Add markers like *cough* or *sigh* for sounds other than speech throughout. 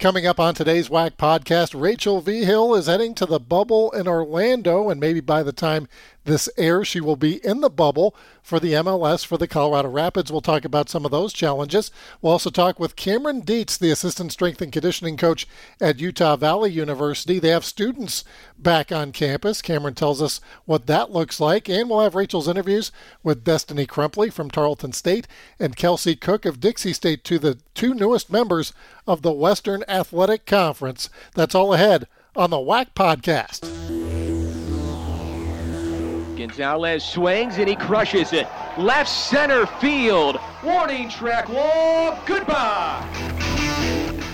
Coming up on today's WAC podcast, Rachel Vigil is heading to the bubble in Orlando, and maybe by the time this airs, she will be in the bubble for the MLS for the Colorado Rapids. We'll talk about some of those challenges. We'll also talk with Cameron Dietz, the assistant strength and conditioning coach at Utah Valley University. They have students back on campus. Cameron tells us what that looks like, and we'll have Rachel's interviews with Destiny Crumpley from Tarleton State and Kelsey Cook of Dixie State, to the two newest members of the Western Athletic Conference. That's all ahead on the WAC podcast. Gonzalez swings and he crushes it. Left center field. Warning track wall. Goodbye.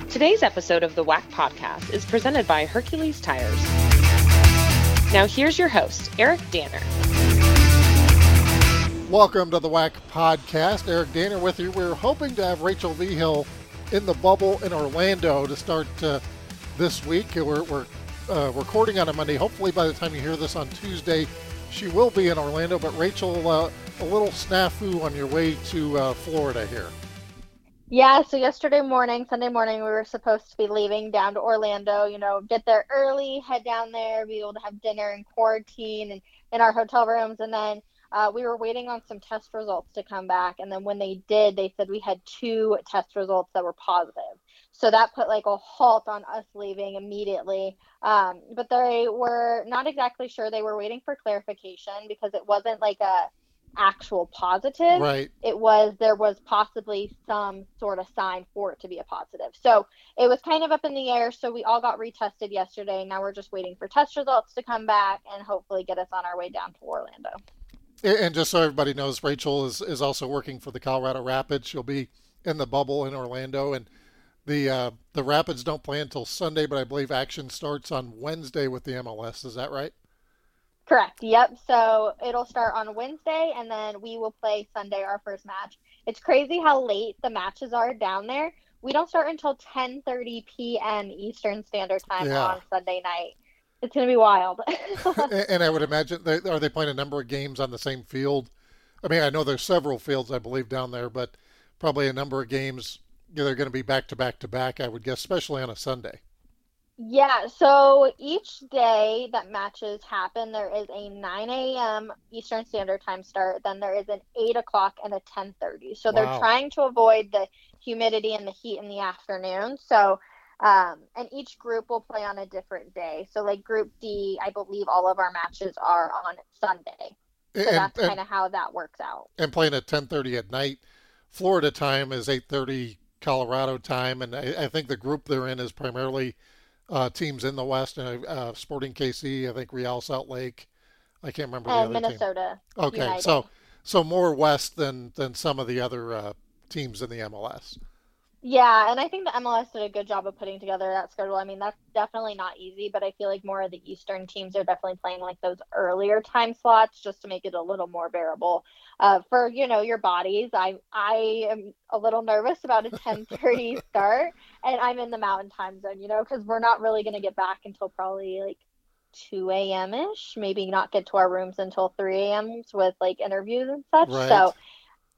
Today's episode of the WAC podcast is presented by Hercules Tires. Now here's your host, Eric Danner. Welcome to the WAC podcast. Eric Danner with you. We're hoping to have Rachel Vigil in the bubble in Orlando to start uh, this week. We're, we're uh, recording on a Monday. Hopefully, by the time you hear this on Tuesday, she will be in Orlando. But Rachel, uh, a little snafu on your way to uh, Florida here. Yeah, so yesterday morning, Sunday morning, we were supposed to be leaving down to Orlando, you know, get there early, head down there, be able to have dinner and quarantine and in our hotel rooms. And then uh, we were waiting on some test results to come back. And then when they did, they said we had two test results that were positive. So that put like a halt on us leaving immediately. Um, but they were not exactly sure. They were waiting for clarification because it wasn't like a actual positive. Right. It was there was possibly some sort of sign for it to be a positive. So it was kind of up in the air. So we all got retested yesterday. Now we're just waiting for test results to come back and hopefully get us on our way down to Orlando. And just so everybody knows, Rachel is, is also working for the Colorado Rapids. She'll be in the bubble in Orlando, and the uh, the Rapids don't play until Sunday, but I believe action starts on Wednesday with the MLS. Is that right? Correct. Yep. So it'll start on Wednesday, and then we will play Sunday our first match. It's crazy how late the matches are down there. We don't start until 10:30 p.m. Eastern Standard Time yeah. on Sunday night. It's going to be wild. *laughs* and I would imagine, they, are they playing a number of games on the same field? I mean, I know there's several fields, I believe, down there, but probably a number of games. They're going to be back to back to back, I would guess, especially on a Sunday. Yeah, so each day that matches happen, there is a 9 a.m. Eastern Standard Time start. Then there is an 8 o'clock and a 10:30. So wow. they're trying to avoid the humidity and the heat in the afternoon. So um, and each group will play on a different day. So, like Group D, I believe all of our matches are on Sunday. So and, that's kind of how that works out. And playing at 10:30 at night, Florida time is 8:30 Colorado time, and I, I, think the group they're in is primarily uh, teams in the West, and uh, Sporting KC, I think Real Salt Lake. I can't remember and the other Minnesota. Team. Okay, United. so so more West than than some of the other uh, teams in the MLS. Yeah, and I think the MLS did a good job of putting together that schedule. I mean, that's definitely not easy, but I feel like more of the Eastern teams are definitely playing like those earlier time slots just to make it a little more bearable uh, for you know your bodies. I I am a little nervous about a 10:30 *laughs* start, and I'm in the Mountain Time Zone, you know, because we're not really going to get back until probably like 2 a.m. ish. Maybe not get to our rooms until 3 a.m. with like interviews and such. Right. So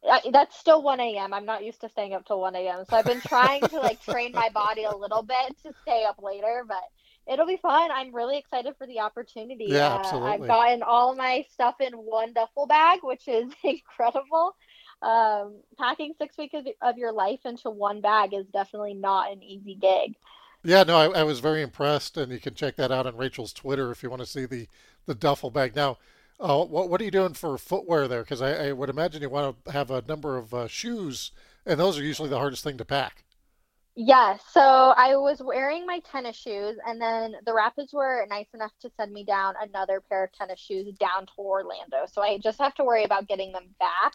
I, that's still 1 a.m. I'm not used to staying up till 1 a.m. So I've been trying to like train my body a little bit to stay up later, but it'll be fun. I'm really excited for the opportunity. Yeah, uh, absolutely. I've gotten all my stuff in one duffel bag, which is *laughs* incredible. Um, packing six weeks of, of your life into one bag is definitely not an easy gig. Yeah, no, I, I was very impressed, and you can check that out on Rachel's Twitter if you want to see the the duffel bag. Now, uh, what what are you doing for footwear there? Because I, I, would imagine you want to have a number of uh, shoes, and those are usually the hardest thing to pack. Yes. So I was wearing my tennis shoes, and then the Rapids were nice enough to send me down another pair of tennis shoes down to Orlando. So I just have to worry about getting them back.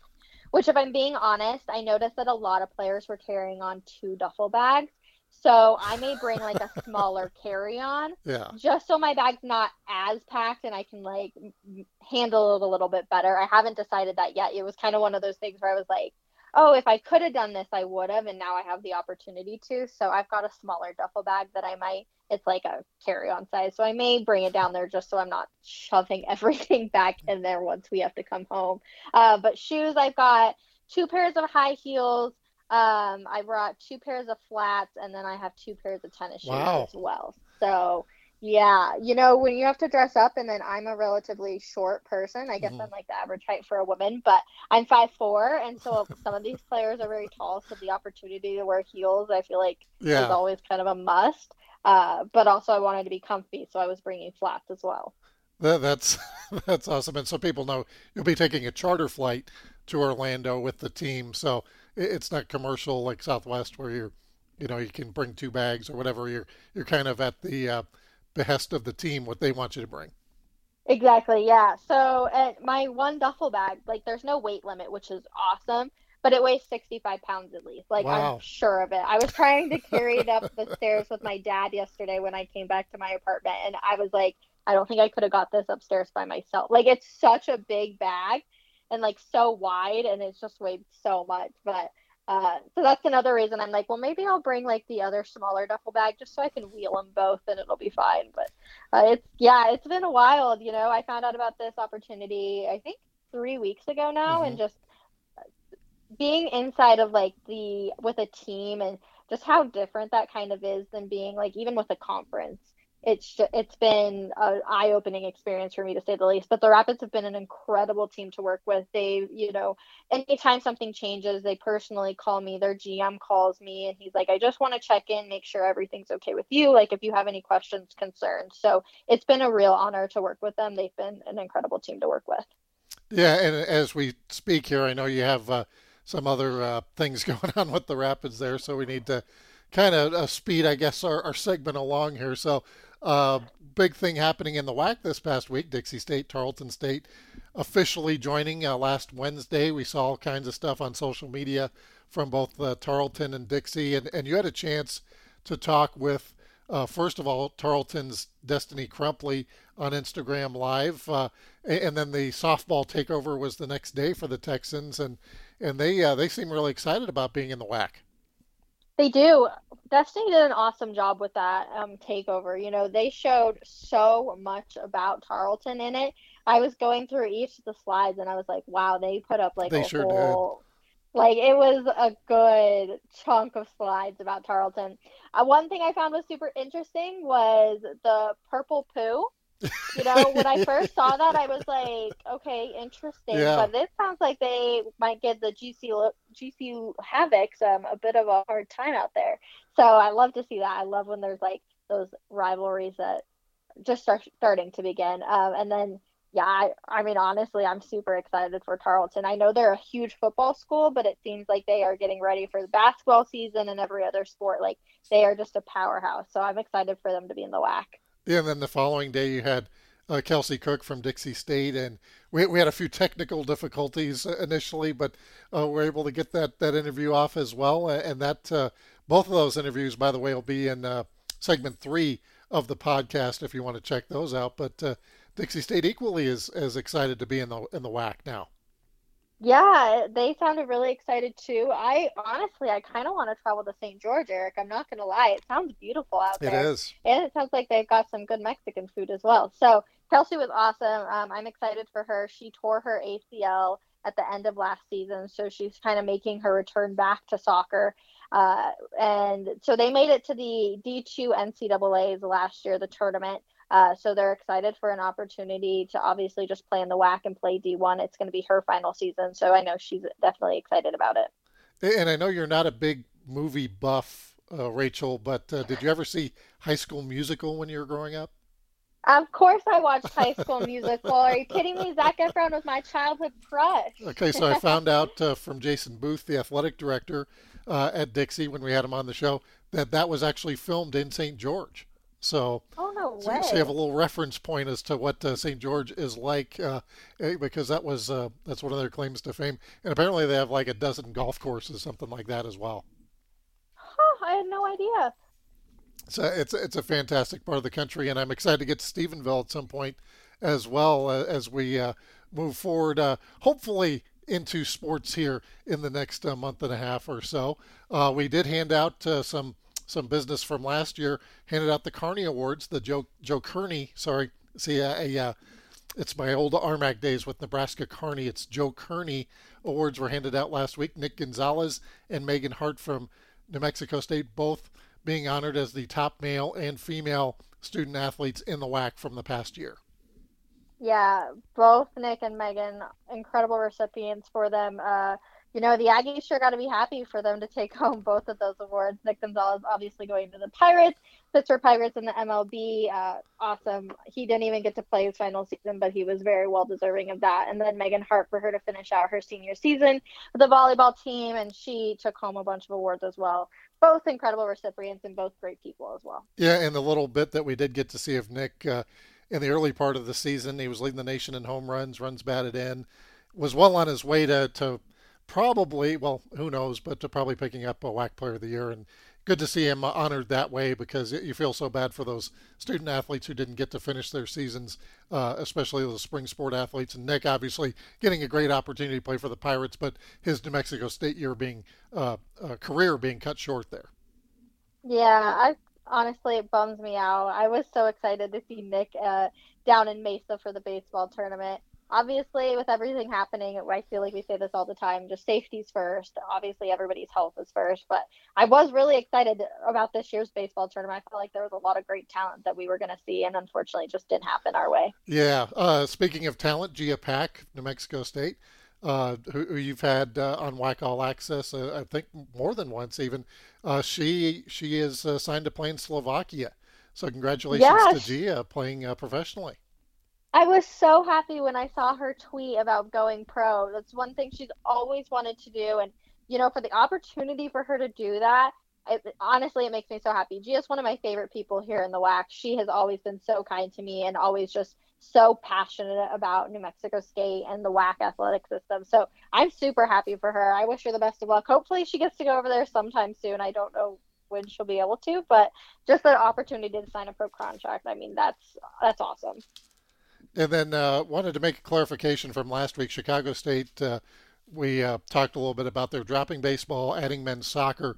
Which, if I'm being honest, I noticed that a lot of players were carrying on two duffel bags. So I may bring like a *laughs* smaller carry on. Yeah. Just so my bag's not as packed and I can like handle it a little bit better. I haven't decided that yet. It was kind of one of those things where I was like, oh, if I could have done this, I would have. And now I have the opportunity to. So I've got a smaller duffel bag that I might, it's like a carry on size. So I may bring it down there just so I'm not shoving *laughs* everything back in there once we have to come home. Uh, but shoes, I've got two pairs of high heels Um, I brought two pairs of flats, and then I have two pairs of tennis shoes Wow. as well. So yeah, you know when you have to dress up, and then I'm a relatively short person. I guess Mhm. I'm like the average height for a woman, but I'm five four, and so some of these players are very tall. So the opportunity to wear heels, I feel like, is always kind of a must. Uh, but also I wanted to be comfy, so I was bringing flats as well. that, that's *laughs* that's awesome. And so people know you'll be taking a charter flight to Orlando with the team, so it- it's not commercial like Southwest where you're, you know, you can bring two bags or whatever. You're you're kind of at the uh, behest of the team what they want you to bring. Exactly, yeah. So uh, my one duffel bag, like there's no weight limit, which is awesome, but it weighs 65 pounds at least. Like Wow. I'm sure of it. I was trying to carry it up *laughs* the stairs with my dad yesterday when I came back to my apartment, and I was like, I don't think I could have got this upstairs by myself. Like it's such a big bag and like so wide, and it's just weighed so much. But uh, so that's another reason I'm like, well, maybe I'll bring like the other smaller duffel bag just so I can wheel them both, and it'll be fine. But uh, it's yeah, it's been a while. You know, I found out about this opportunity I think three weeks ago now, and just being inside of like the with a team and just how different that kind of is than being like even with a conference. It's it's been an eye-opening experience for me to say the least. But the Rapids have been an incredible team to work with. They, you know, anytime something changes, they personally call me. Their GM calls me, and he's like, "I just want to check in, make sure everything's okay with you. Like if you have any questions, concerns." So it's been a real honor to work with them. They've been an incredible team to work with. Yeah, and as we speak here, I know you have uh, some other uh, things *laughs* going on with the Rapids there, so we need to kind of uh, speed, I guess, our, our segment along here. So, uh, big thing happening in the WAC this past week: Dixie State, Tarleton State, officially joining uh, last Wednesday. We saw all kinds of stuff on social media from both uh, Tarleton and Dixie, and, and you had a chance to talk with. Uh, first of all, Tarleton's Destiny Crumpley on Instagram Live, uh, and then the softball takeover was the next day for the Texans, and and they uh, they seem really excited about being in the WAC. They do. Destiny did an awesome job with that um, takeover. You know, they showed so much about Tarleton in it. I was going through each of the slides and I was like, wow, they put up like They a sure did. whole, like it was a good chunk of slides about Tarleton. Uh, one thing I found was super interesting was the purple poo. You know, when I first saw *laughs* that, I was like, okay, interesting. Yeah. But this sounds like they might give the GC lo- GC Havocs um, a bit of a hard time out there. So I love to see that. I love when there's like those rivalries that just start starting to begin. Um, and then, yeah, I, I mean, honestly, I'm super excited for Tarleton. I know they're a huge football school, but it seems like they are getting ready for the basketball season and every other sport. Like they are just a powerhouse. So I'm excited for them to be in the WAC. And then the following day you had uh, Kelsey Cook from Dixie State, and we, we had a few technical difficulties uh, initially, but uh, we're able to get that, that interview off as well. And that uh, both of those interviews, by the way, will be in uh, segment three of the podcast if you want to check those out. But uh, Dixie State equally is as excited to be in the in the WAC now. Yeah, they sounded really excited too. I honestly, I kind of want to travel to St. George, Eric. I'm not going to lie. It sounds beautiful out It there. is. And it sounds like they've got some good Mexican food as well. So Kelsey was awesome. Um, I'm excited for her. She tore her ACL at the end of last season, so she's kind of making her return back to soccer. Uh, and so they made it to the D2 NCAA's last year, the tournament. Uh, so they're excited for an opportunity to obviously just play in the WAC and play D1. It's going to be her final season, so I know she's definitely excited about it. And I know you're not a big movie buff, uh, Rachel, but uh, did you ever see High School Musical when you were growing up? Of course, I watched High School Musical. Are you kidding me? Zac Efron was my childhood crush. Okay, so I found *laughs* out uh, from Jason Booth, the athletic director uh, at Dixie, when we had him on the show, that that was actually filmed in St. George. So, Oh no so, so you have a little reference point as to what uh, St. George is like, uh, eh, because that was uh, that's one of their claims to fame. And apparently, they have like a dozen golf courses, something like that as well. Huh, I had no idea. So it's it's a fantastic part of the country, and I'm excited to get to Stephenville at some point as well uh, as we uh, move forward. Uh, hopefully into sports here in the next uh, month and a half or so. Uh, we did hand out uh, some some business from last year. Handed out the Carney Awards, the Joe Joe Kearney. Sorry, see, uh, a, uh, it's my old RMAC days with Nebraska Kearney. It's Joe Kearney awards were handed out last week. Nick Gonzalez and Megan Hart from New Mexico State both being honored as the top male and female student athletes in the WAC from the past year. Yeah, both Nick and Megan, incredible recipients for them. Uh, you know, the Aggies sure got to be happy for them to take *laughs* home both of those awards. Nick Gonzalez obviously going to the Pirates, Pittsburgh Pirates in the MLB. Uh, awesome. He didn't even get to play his final season, but he was very well deserving of that. And then Megan Hart for her to finish out her senior season with the volleyball team, and she took home a bunch of awards as well. Both incredible recipients and both great people as well. Yeah, and the little bit that we did get to see of Nick uh, in the early part of the season, he was leading the nation in home runs, runs batted in, was well on his way to, to probably, well, who knows, but to probably picking up a WAC Player of the Year. And good to see him honored that way because you feel so bad for those student athletes who didn't get to finish their seasons, uh, especially the spring sport athletes. And Nick, obviously, getting a great opportunity to play for the Pirates, but his New Mexico State year being uh, uh, career being cut short there. Yeah, I honestly it bums me out. I was so excited to see Nick uh, down in Mesa for the baseball tournament obviously with everything happening i feel like we say this all the time just safety's first obviously everybody's health is first but i was really excited about this year's baseball tournament i felt like there was a lot of great talent that we were going to see and unfortunately just didn't happen our way yeah uh, speaking of talent gia pack new mexico state uh, who, who, you've had uh, on WAC All Access, uh, I think more than once even. Uh, she she is uh, signed to play in Slovakia, so congratulations to Gia playing professionally. I was so happy when I saw her tweet about going pro. That's one thing she's always wanted to do. And, you know, for the opportunity for her to do that, it, honestly, it makes me so happy. Gia's one of my favorite people here in the WAC. She has always been so kind to me and always just so passionate about New Mexico State and the WAC athletic system. So I'm super happy for her. I wish her the best of luck. Hopefully, she gets to go over there sometime soon. I don't know when she'll be able to, but just the opportunity to sign a pro contract. I mean, that's that's awesome. And then uh, wanted to make a clarification from last week. Chicago State, uh, we uh, talked a little bit about their dropping baseball, adding men's soccer.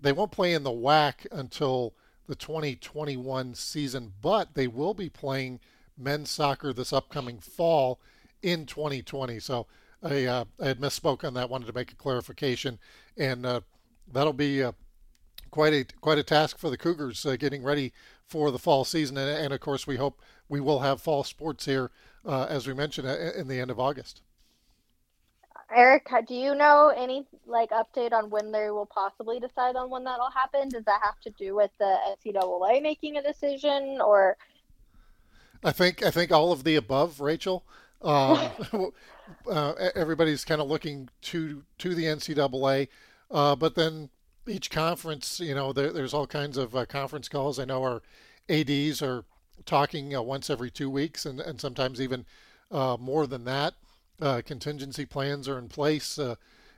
They won't play in the WAC until the 2021 season, but they will be playing men's soccer this upcoming fall in 2020. So I, uh, I had misspoke on that. Wanted to make a clarification, and uh, that'll be uh, quite a quite a task for the Cougars getting ready for the fall season. And, and, of course, we hope we will have fall sports here, uh, as we mentioned, in the end of August. Eric, do you know any like update on when they will possibly decide on when that'll happen? Does that have to do with the NCAA making a decision, or? I think I think all of the above, Rachel. Um, *laughs* uh, everybody's kind of looking to to the NCAA, uh, but then each conference, you know, there, there's all kinds of uh, conference calls. I know our ads are talking uh, once every two weeks, and, and sometimes even uh, more than that. Uh, contingency plans are in place. Uh,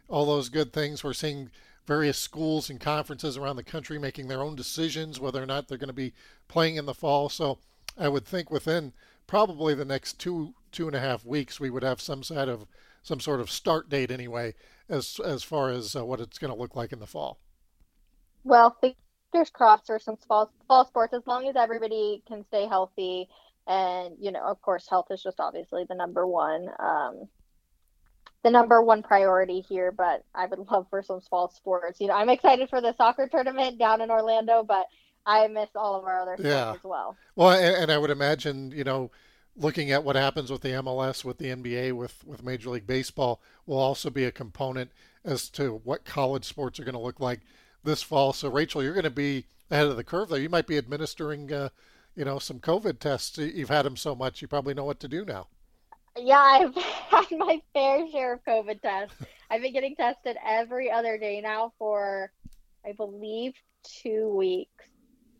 all those good things. We're seeing various schools and conferences around the country making their own decisions whether or not they're going to be playing in the fall. So I would think within probably the next two two and a half weeks we would have some sort of some sort of start date anyway as as far as uh, what it's going to look like in the fall. Well, fingers crossed for some fall, fall sports as long as everybody can stay healthy. And, you know, of course, health is just obviously the number one. Um, the number one priority here, but I would love for some fall sports. You know, I'm excited for the soccer tournament down in Orlando, but I miss all of our other sports yeah. as well. Well, and, and, I would imagine, you know, looking at what happens with the MLS, with the NBA, with with Major League Baseball, will also be a component as to what college sports are going to look like this fall. So, Rachel, you're going to be ahead of the curve there. You might be administering, uh, you know, some COVID tests. You've had them so much, you probably know what to do now. Yeah, I've *laughs* had my fair share of COVID tests. I've been getting tested every other day now for, I believe, two weeks.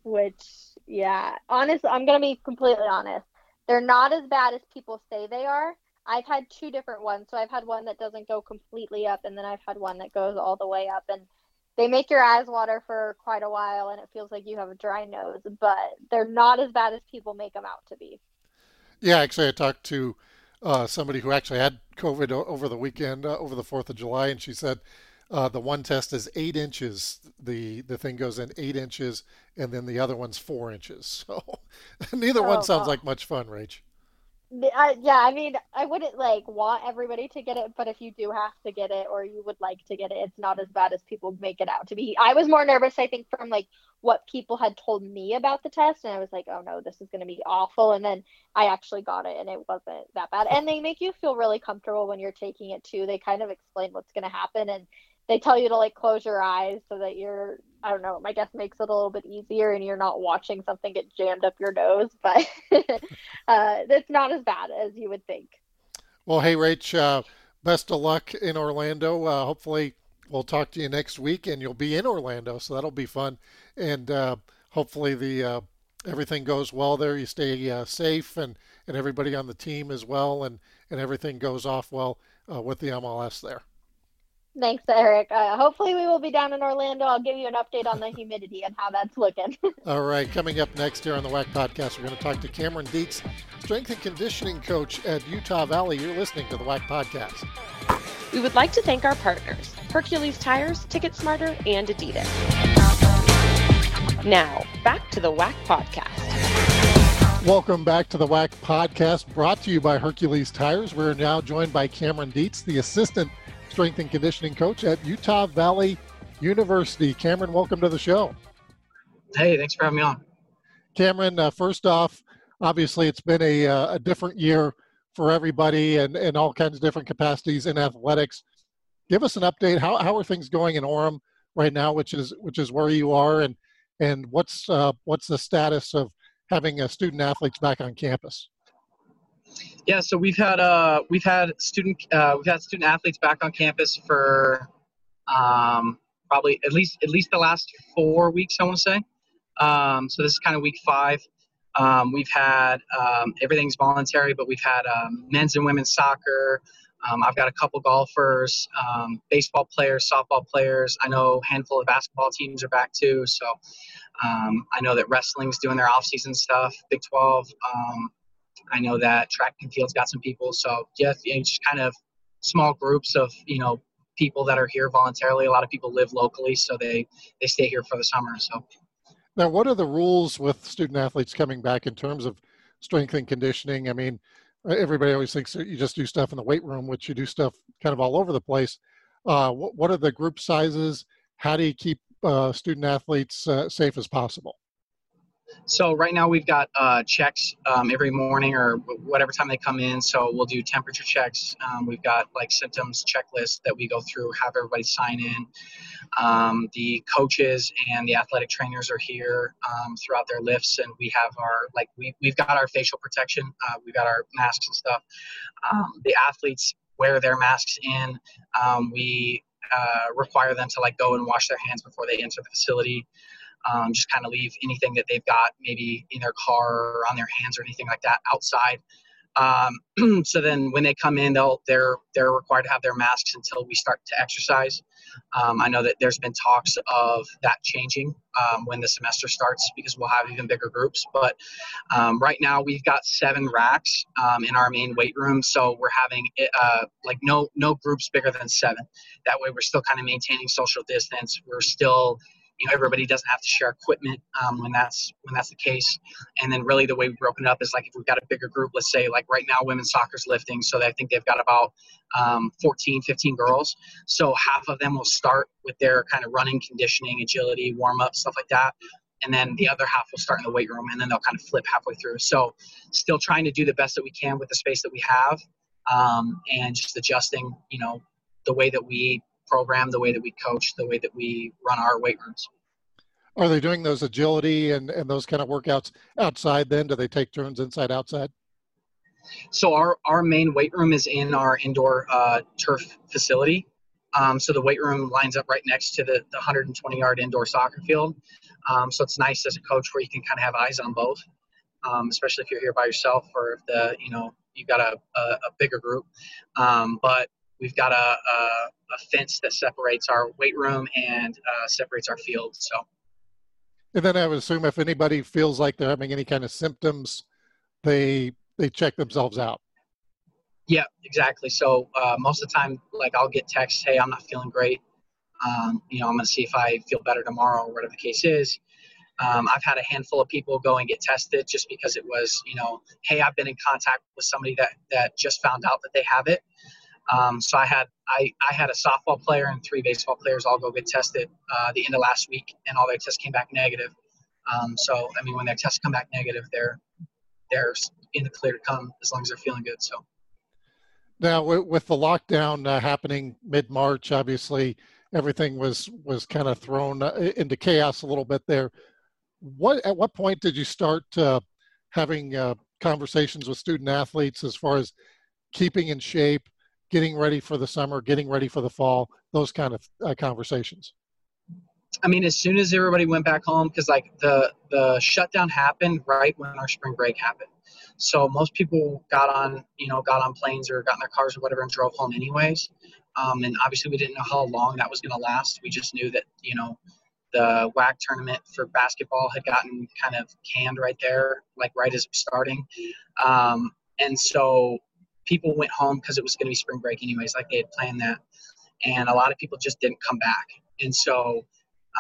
Which, yeah, honestly, I'm going to be completely honest. They're not as bad as people say they are. I've had two different ones. So I've had one that doesn't go completely up, and then I've had one that goes all the way up. And they make your eyes water for quite a while and it feels like you have a dry nose, but they're not as bad as people make them out to be. Yeah, actually, I talked to uh, somebody who actually had COVID over the weekend, uh, over the 4th of July, and she said uh, the one test is eight inches. The the thing goes in eight inches, and then the other one's four inches. *laughs* So neither oh, one sounds like much fun, Rach. I, yeah, I mean, I wouldn't like want everybody to get it, but if you do have to get it or you would like to get it, it's not as bad as people make it out to be. I was more nervous, I think, from like what people had told me about the test, and I was like, oh no, this is going to be awful. And then I actually got it, and it wasn't that bad. And they make you feel really comfortable when you're taking it too. They kind of explain what's going to happen, and they tell you to like close your eyes so that you're I don't know, my guess makes it a little bit easier and you're not watching something get jammed up your nose, *laughs* but uh, it's not as bad as you would think. Well, hey, Rach, uh, best of luck in Orlando. Uh, hopefully, we'll talk to you next week and you'll be in Orlando, so that'll be fun. And uh, hopefully, the uh, everything goes well there. You stay uh, safe and, and everybody on the team as well, and, and everything goes off well with the MLS there. Thanks, Eric. Uh, hopefully, we will be down in Orlando. I'll give you an update on the *laughs* humidity and how that's looking. *laughs* All right. Coming up next here on the WAC podcast, we're going to talk to Cameron Dietz, strength and conditioning coach at Utah Valley. You're listening to the WAC podcast. We would like to thank our partners Hercules Tires, TicketSmarter, and Adidas. Now, back to the WAC podcast. Welcome back to the WAC podcast brought to you by Hercules Tires. We're now joined by Cameron Dietz, the assistant strength and conditioning coach at Utah Valley University. Cameron, welcome to the show. Hey, thanks for having me on. Cameron, uh, first off, obviously it's been a, uh, a different year for everybody and, and all kinds of different capacities in athletics. Give us an update. How, how are things going in Orem right now, which is which is where you are, and and what's uh, what's the status of having uh, student athletes back on campus? Yeah, so we've had uh, we've had student uh, we've had student athletes back on campus for um, probably at least at least the last four weeks. I want to say. Um, so this is kind of week five. Um, we've had um, everything's voluntary, but we've had um, men's and women's soccer. Um, I've got a couple golfers, um, baseball players, softball players. I know a handful of basketball teams are back too. So um, I know that wrestling's doing their off-season stuff. Big 12. I know that track and field's got some people. So yeah, just kind of small groups of you know people that are here voluntarily. A lot of people live locally, so they they stay here for the summer. So now, what are the rules with student athletes coming back in terms of strength and conditioning? I mean, everybody always thinks that you just do stuff in the weight room, which you do stuff kind of all over the place. Uh, what, what, are the group sizes? How do you keep uh, student athletes uh, safe as possible? So right now we've got uh, checks um, every morning or whatever time they come in. So we'll do temperature checks. Um, we've got like symptoms checklist that we go through, have everybody sign in. Um, the coaches and the athletic trainers are here um, throughout their lifts, and we have our like we we've got our facial protection. Uh, we've got our masks and stuff. Um, the athletes wear their masks in. Um, we uh, require them to like go and wash their hands before they enter the facility um, just kind of leave anything that they've got maybe in their car or on their hands or anything like that outside. Um, *clears throat* so then when they come in, they'll they're they're required to have their masks until we start to exercise. Um, I know that there's been talks of that changing um, when the semester starts because we'll have even bigger groups. But um, right now we've got seven racks um, in our main weight room, so we're having uh, like no no groups bigger than seven. That way we're still kind of maintaining social distance. We're still you know everybody doesn't have to share equipment um, when that's when that's the case. And then really the way we've broken it up is like if we've got a bigger group let's say like right now women's soccer's lifting so i think they've got about um, 14 15 girls. So half of them will start with their kind of running conditioning agility warm up stuff like that. And then the other half will start in the weight room and then they'll kind of flip halfway through. So still trying to do the best that we can with the space that we have um, and just adjusting you know the way that we program, the way that we coach, the way that we run our weight rooms. Are they doing those agility and, and those kind of workouts outside then? Do they take turns inside outside? So our, our main weight room is in our indoor uh, turf facility. Um, so the weight room lines up right next to the, the 120 yard indoor soccer field. Um, so it's nice as a coach where you can kind of have eyes on both, um, especially if you're here by yourself or if the you know you've got a, a, a bigger group. Um, but we've got a, a, a, fence that separates our weight room and uh, separates our field. So. And then I would assume if anybody feels like they're having any kind of symptoms, they they check themselves out. Yeah, exactly. So uh, most of the time, like I'll get texts, "Hey, I'm not feeling great. Um, you know, I'm gonna see if I feel better tomorrow, or whatever the case is." Um, I've had a handful of people go and get tested just because it was, you know, hey, I've been in contact with somebody that that just found out that they have it. Um, so I had I, I had a softball player and three baseball players all go get tested uh, the end of last week, and all their tests came back negative. Um, so I mean, when their tests come back negative, they're they're in the clear to come as long as they're feeling good. So now with the lockdown uh, happening mid March, obviously everything was was kind of thrown uh, into chaos a little bit there. What at what point did you start uh, having uh, conversations with student athletes as far as keeping in shape, getting ready for the summer, getting ready for the fall, those kind of uh, conversations? I mean, as soon as everybody went back home, because like the the shutdown happened right when our spring break happened, so most people got on you know got on planes or got in their cars or whatever and drove home anyways. Um, and obviously, we didn't know how long that was going to last. We just knew that you know the WAC tournament for basketball had gotten kind of canned right there, like right as it was starting. Um, and so people went home because it was going to be spring break anyways, like they had planned that. And a lot of people just didn't come back. And so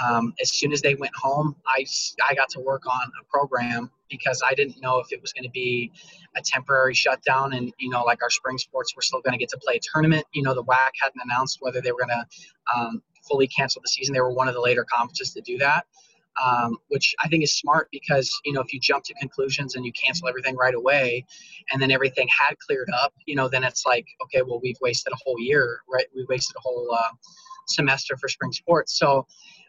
um, as soon as they went home, I, I got to work on a program because I didn't know if it was going to be a temporary shutdown and, you know, like our spring sports were still going to get to play a tournament. You know, the WAC hadn't announced whether they were going to um, fully cancel the season. They were one of the later conferences to do that um, which I think is smart because you know if you jump to conclusions and you cancel everything right away, and then everything had cleared up, you know, then it's like okay, well we've wasted a whole year, right? We wasted a whole uh, semester for spring sports, so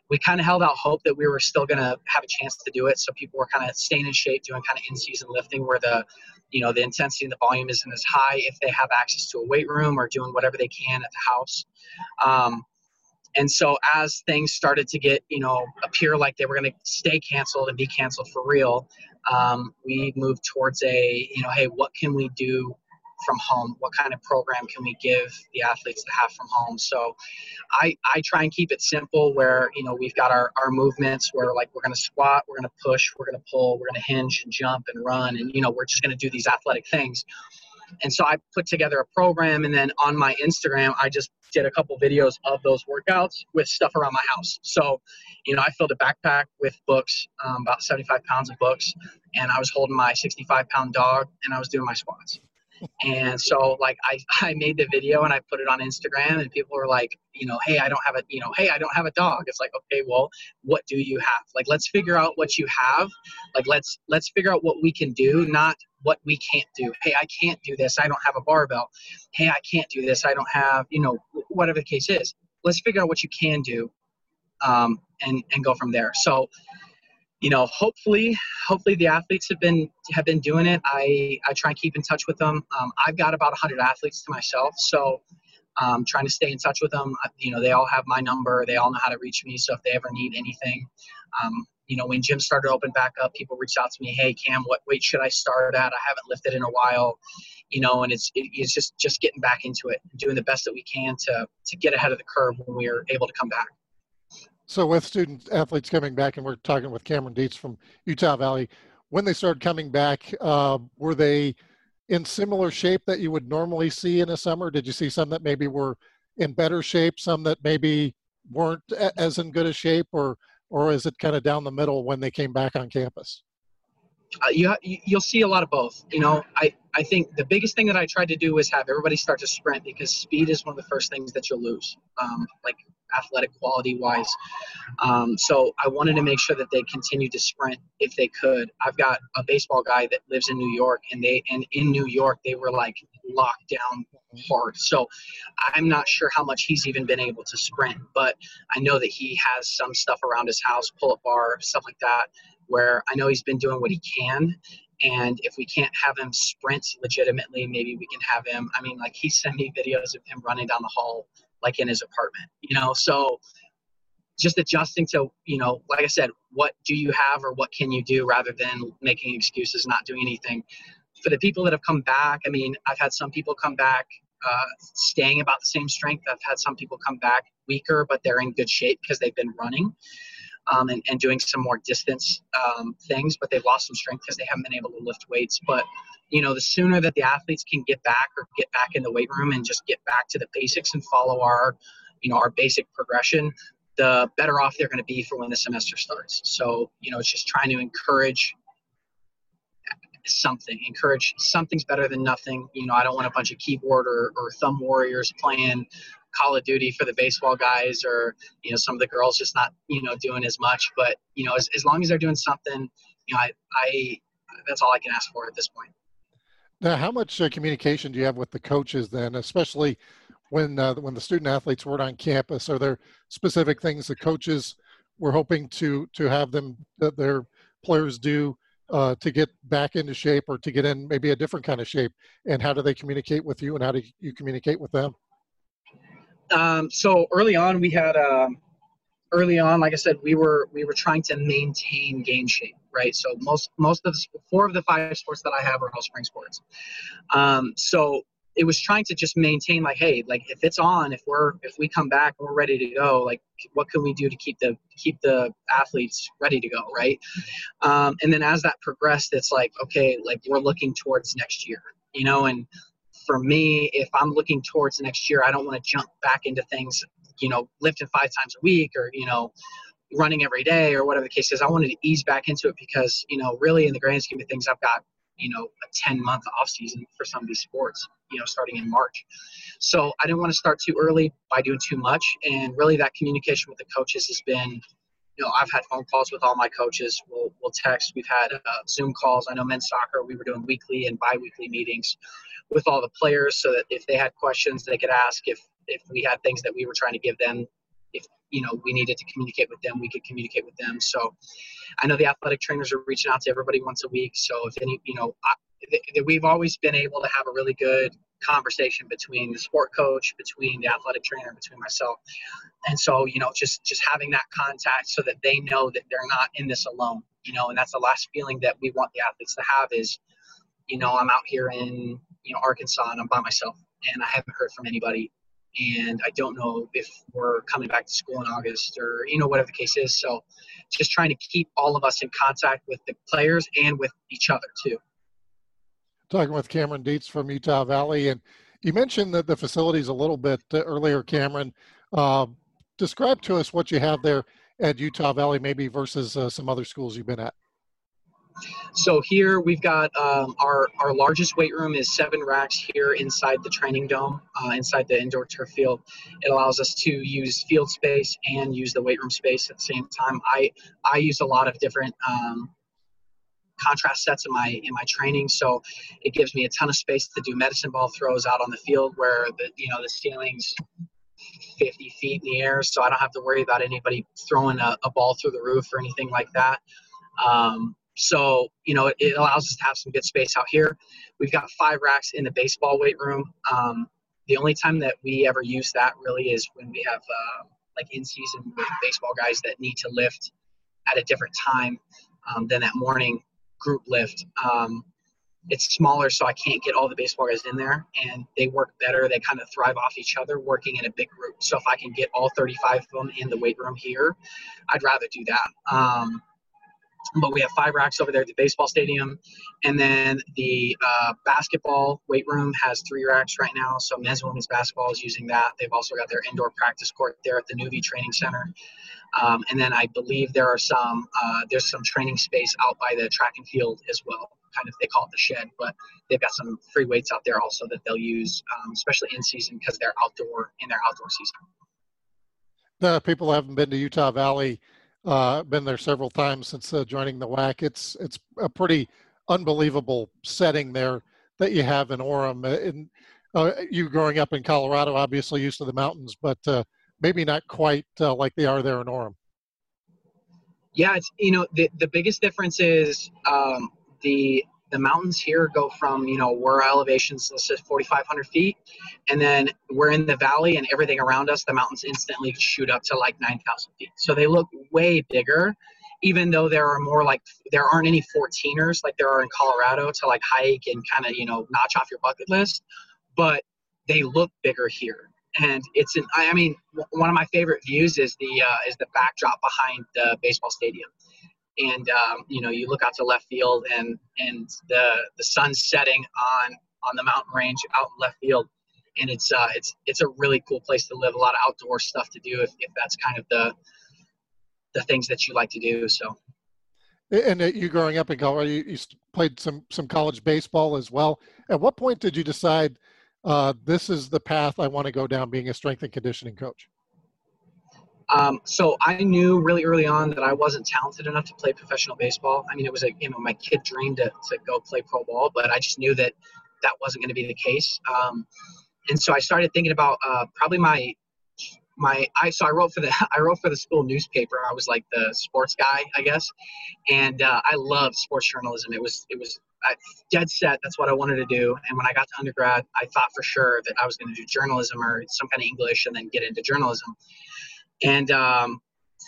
we kind of held out hope that we were still going to have a chance to do it. So people were kind of staying in shape, doing kind of in-season lifting where the, you know, the intensity and the volume isn't as high if they have access to a weight room or doing whatever they can at the house. Um, and so as things started to get, you know, appear like they were going to stay canceled and be canceled for real, um, we moved towards a, you know, hey, what can we do from home? What kind of program can we give the athletes to have from home? So I, I try and keep it simple where, you know, we've got our, our movements where like we're going to squat, we're going to push, we're going to pull, we're going to hinge and jump and run. And, you know, we're just going to do these athletic things. And so I put together a program, and then on my Instagram, I just did a couple videos of those workouts with stuff around my house. So, you know, I filled a backpack with books, um, about 75 pounds of books, and I was holding my 65 pound dog, and I was doing my squats. And so like I, *laughs* I made the video and I put it on Instagram and people were like, you know, hey, I don't have a, you know, hey, I don't have a dog. It's like, okay, well, what do you have? Like let's figure out what you have. Like let's let's figure out what we can do, not what we can't do. Hey, I can't do this. I don't have a barbell. Hey, I can't do this. I don't have, you know, whatever the case is. Let's figure out what you can do um, and and go from there. So you know, hopefully, hopefully the athletes have been have been doing it. I I try and keep in touch with them. Um, I've got about 100 athletes to myself, so um, trying to stay in touch with them. You know, they all have my number. They all know how to reach me. So if they ever need anything, um, you know, when gyms started open back up, people reached out to me. Hey, Cam, what weight should I start at? I haven't lifted in a while. You know, and it's it, it's just just getting back into it, doing the best that we can to to get ahead of the curve when we are able to come back. So with student athletes coming back, and we're talking with Cameron Dietz from Utah Valley, when they started coming back, uh, were they in similar shape that you would normally see in a summer? Did you see some that maybe were in better shape, some that maybe weren't as in good a shape, or or is it kind of down the middle when they came back on campus? Uh, you, you'll see a lot of both. You know, I, I think the biggest thing that I tried to do was have everybody start to sprint because speed is one of the first things that you'll lose. Um, like athletic quality wise. Um, so I wanted to make sure that they continued to sprint if they could. I've got a baseball guy that lives in New York, and they and in New York they were like locked down hard. So I'm not sure how much he's even been able to sprint, but I know that he has some stuff around his house, pull-up bar, stuff like that, where I know he's been doing what he can. And if we can't have him sprint legitimately, maybe we can have him. I mean, like he sent me videos of him running down the hall like in his apartment, you know? So just adjusting to, you know, like I said, what do you have or what can you do rather than making excuses, not doing anything. For the people that have come back, I mean, I've had some people come back uh, staying about the same strength. I've had some people come back weaker, but they're in good shape because they've been running. Um, and, and doing some more distance um, things, but they've lost some strength because they haven't been able to lift weights. But you know, the sooner that the athletes can get back or get back in the weight room and just get back to the basics and follow our, you know, our basic progression, the better off they're going to be for when the semester starts. So, you know, it's just trying to encourage something, encourage something's better than nothing. You know, I don't want a bunch of keyboard or, or thumb warriors playing Call of Duty for the baseball guys or, you know, some of the girls just not, you know, doing as much. But, you know, as, as long as they're doing something, you know, I, I, that's all I can ask for at this point. Now, how much uh, communication do you have with the coaches then, especially when uh, when the student athletes weren't on campus? Are there specific things the coaches were hoping to to have them that their players do uh, to get back into shape or to get in maybe a different kind of shape? And how do they communicate with you, and how do you communicate with them? Um, so early on, we had um, early on, like I said, we were we were trying to maintain game shape, right? So most most of the four of the five sports that I have are all spring sports. Um, so it was trying to just maintain like hey like if it's on if we're if we come back and we're ready to go like what can we do to keep the keep the athletes ready to go right um, and then as that progressed it's like okay like we're looking towards next year you know and for me if i'm looking towards next year i don't want to jump back into things you know lifting five times a week or you know running every day or whatever the case is. I wanted to ease back into it because you know really in the grand scheme of things i've got you know a 10 month off season for some of these sports you know starting in march. So i didn't want to start too early by doing too much and really that communication with the coaches has been you know i've had phone calls with all my coaches. We'll, we'll text. We've had uh, zoom calls. I know men's soccer we were doing weekly and bi-weekly meetings with all the players so that if they had questions they could ask. If if we had things that we were trying to give them if you know we needed to communicate with them we could communicate with them. So i know the athletic trainers are reaching out to everybody once a week. So if any you know I, th- we've always been able to have a really good conversation between the sport coach between the athletic trainer between myself. And so you know just just having that contact so that they know that they're not in this alone you know and that's the last feeling that we want the athletes to have is you know i'm out here in you know arkansas and i'm by myself and i haven't heard from anybody and I don't know if we're coming back to school in August or you know whatever the case is. So just trying to keep all of us in contact with the players and with each other too. Talking with Cameron Dietz from Utah Valley, and you mentioned that the facilities a little bit uh, earlier, Cameron. Uh, describe to us what you have there at Utah Valley, maybe versus uh, some other schools you've been at. So here we've got um, our, our largest weight room is seven racks here inside the training dome, uh, inside the indoor turf field. It allows us to use field space and use the weight room space at the same time. I, I use a lot of different um, contrast sets in my in my training so it gives me a ton of space to do medicine ball throws out on the field where the you know the ceilings 50 feet in the air so i don't have to worry about anybody throwing a, a ball through the roof or anything like that um, so, you know, it, allows us to have some good space out here. We've got five racks in the baseball weight room. Um, the only time that we ever use that really is when we have uh, like in season baseball guys that need to lift at a different time um, than that morning group lift. Um, it's smaller, so I can't get all the baseball guys in there, and they work better. They kind of thrive off each other working in a big group. So if I can get all 35 of them in the weight room here, I'd rather do that. But we have five racks over there at the baseball stadium. And then the uh, basketball weight room has three racks right now. So men's and women's basketball is using that. They've also got their indoor practice court there at the Newbie training center. Um, and then i believe there are some uh, there's some training space out by the track and field as well. Kind of they call it the shed but they've got some free weights out there also that they'll use um, especially in season because they're outdoor in their outdoor season. The people haven't been to utah valley uh, been there several times since uh, joining the WAC. It's it's a pretty unbelievable setting there that you have in Orem. And uh, uh, you growing up in Colorado, obviously used to the mountains, but uh, maybe not quite uh, like they are there in Orem. Yeah, it's you know the the biggest difference is um, the the mountains here go from you know we're elevations let's say 4500 feet and then we're in the valley and everything around us the mountains instantly shoot up to like 9000 feet. So they look way bigger even though there are more like there aren't any 14ers like there are in colorado to like hike and kind of you know notch off your bucket list but they look bigger here. And it's an i mean one of my favorite views is the uh, is the backdrop behind the baseball stadium and um, you know you look out to left field and and the the sun's setting on on the mountain range out in left field and it's uh, it's it's a really cool place to live. A lot of outdoor stuff to do if, if that's kind of the the things that you like to do. So. And you growing up in Colorado, you, you played some some college baseball as well. At what point did you decide uh, this is the path I want to go down, being a strength and conditioning coach? Um, so I knew really early on that I wasn't talented enough to play professional baseball. I mean, it was a you know my kid dream to, to go play pro ball, but I just knew that that wasn't going to be the case. Um, and so I started thinking about uh, probably my my I so I wrote for the *laughs* I wrote for the school newspaper. I was like the sports guy, I guess, and uh, I loved sports journalism. It was it was I, dead set. That's what I wanted to do. And when I got to undergrad, I thought for sure that I was going to do journalism or some kind of English, and then get into journalism. And um,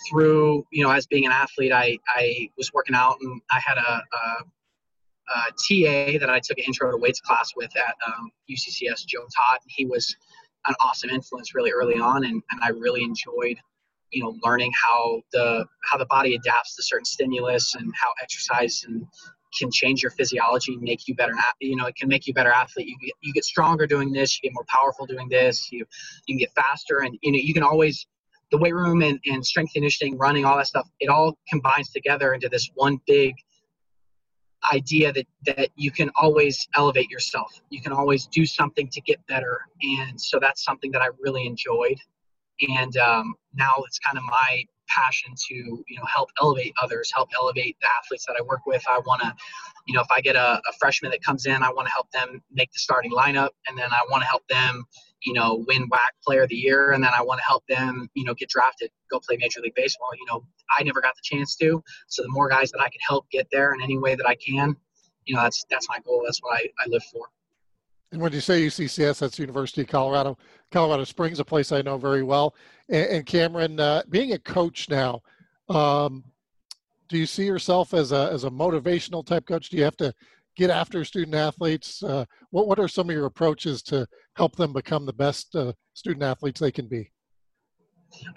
through, you know, as being an athlete, I, I was working out and I had a, a, a TA that I took an intro to weights class with at um, UCCS, Joe Todd. He was an awesome influence really early on, and, and I really enjoyed, you know, learning how the how the body adapts to certain stimulus and how exercise and can change your physiology, and make you better. You know, it can make you better athlete. You get, you get stronger doing this. You get more powerful doing this. You you can get faster, and you know you can always the weight room and, and strength conditioning, running, all that stuff, it all combines together into this one big idea that, that you can always elevate yourself. You can always do something to get better. And so that's something that I really enjoyed. And um, now it's kind of my passion to you know help elevate others help elevate the athletes that i work with i want to you know if i get a, a freshman that comes in i want to help them make the starting lineup and then i want to help them you know, win WAC Player of the Year, and then I want to help them, you know, get drafted, go play Major League Baseball. You know, I never got the chance to, so the more guys that I can help get there in any way that I can, you know, that's that's my goal. That's what I, I live for. And when you say UCCS, that's University of Colorado, Colorado Springs, a place I know very well. And, and Cameron, uh, being a coach now, um, do you see yourself as a as a motivational type coach? Do you have to get after student athletes? Uh, what what are some of your approaches to help them become the best uh, student athletes they can be?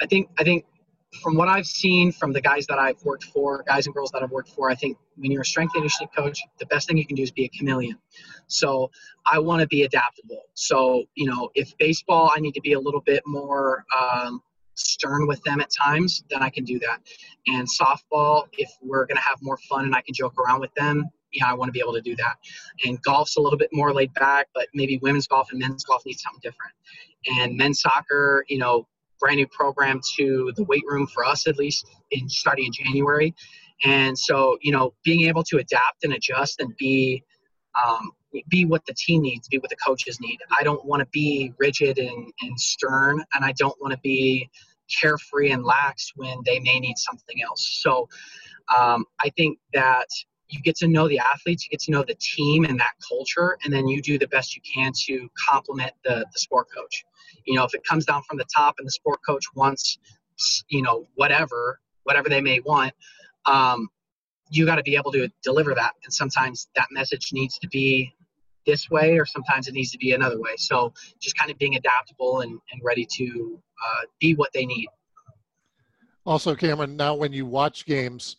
I think I think from what I've seen from the guys that I've worked for, guys and girls that I've worked for, I think when you're a strength conditioning coach, the best thing you can do is be a chameleon. So I want to be adaptable. So you know, if baseball, I need to be a little bit more um, stern with them at times, then I can do that. And softball, if we're going to have more fun and I can joke around with them, yeah, I want to be able to do that. And golf's a little bit more laid back, but maybe women's golf and men's golf need something different. And men's soccer, you know, brand new program to the weight room for us at least in starting in January. And so, you know, being able to adapt and adjust and be um, be what the team needs, be what the coaches need. I don't want to be rigid and, and stern, and I don't want to be carefree and lax when they may need something else. So um, I think that you get to know the athletes, you get to know the team and that culture, and then you do the best you can to complement the, the sport coach. You know, if it comes down from the top and the sport coach wants, you know, whatever, whatever they may want, um, you got to be able to deliver that. And sometimes that message needs to be this way, or sometimes it needs to be another way. So just kind of being adaptable and, and ready to uh, be what they need. Also, Cameron, now when you watch games,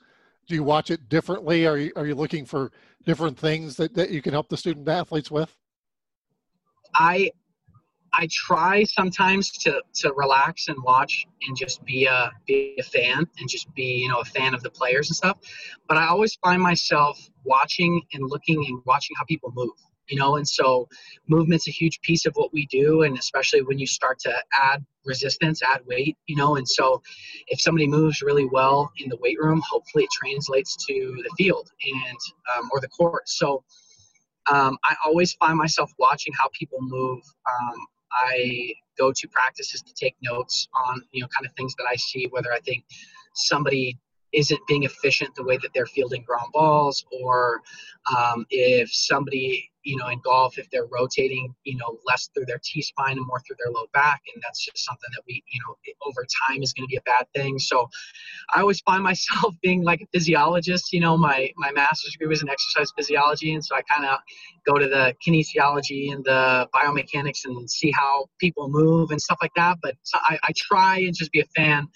do you watch it differently? Are you, are you looking for different things that, that you can help the student athletes with? I I try sometimes to, to relax and watch and just be a be a fan and just be you know a fan of the players and stuff. But I always find myself watching and looking and watching how people move you know and so movement's a huge piece of what we do and especially when you start to add resistance add weight you know and so if somebody moves really well in the weight room hopefully it translates to the field and um, or the court. So um, i always find myself watching how people move. Um, i go to practices to take notes on you know kind of things that i see whether i think somebody isn't being efficient the way that they're fielding ground balls or um, if somebody you know, in golf, if they're rotating, you know, less through their T spine and more through their low back, and that's just something that we, you know, over time is going to be a bad thing. So, I always find *laughs* myself being like a physiologist. You know, my my master's degree was in exercise physiology, and so I kind of go to the kinesiology and the biomechanics and see how people move and stuff like that. But I, I try and just be a fan.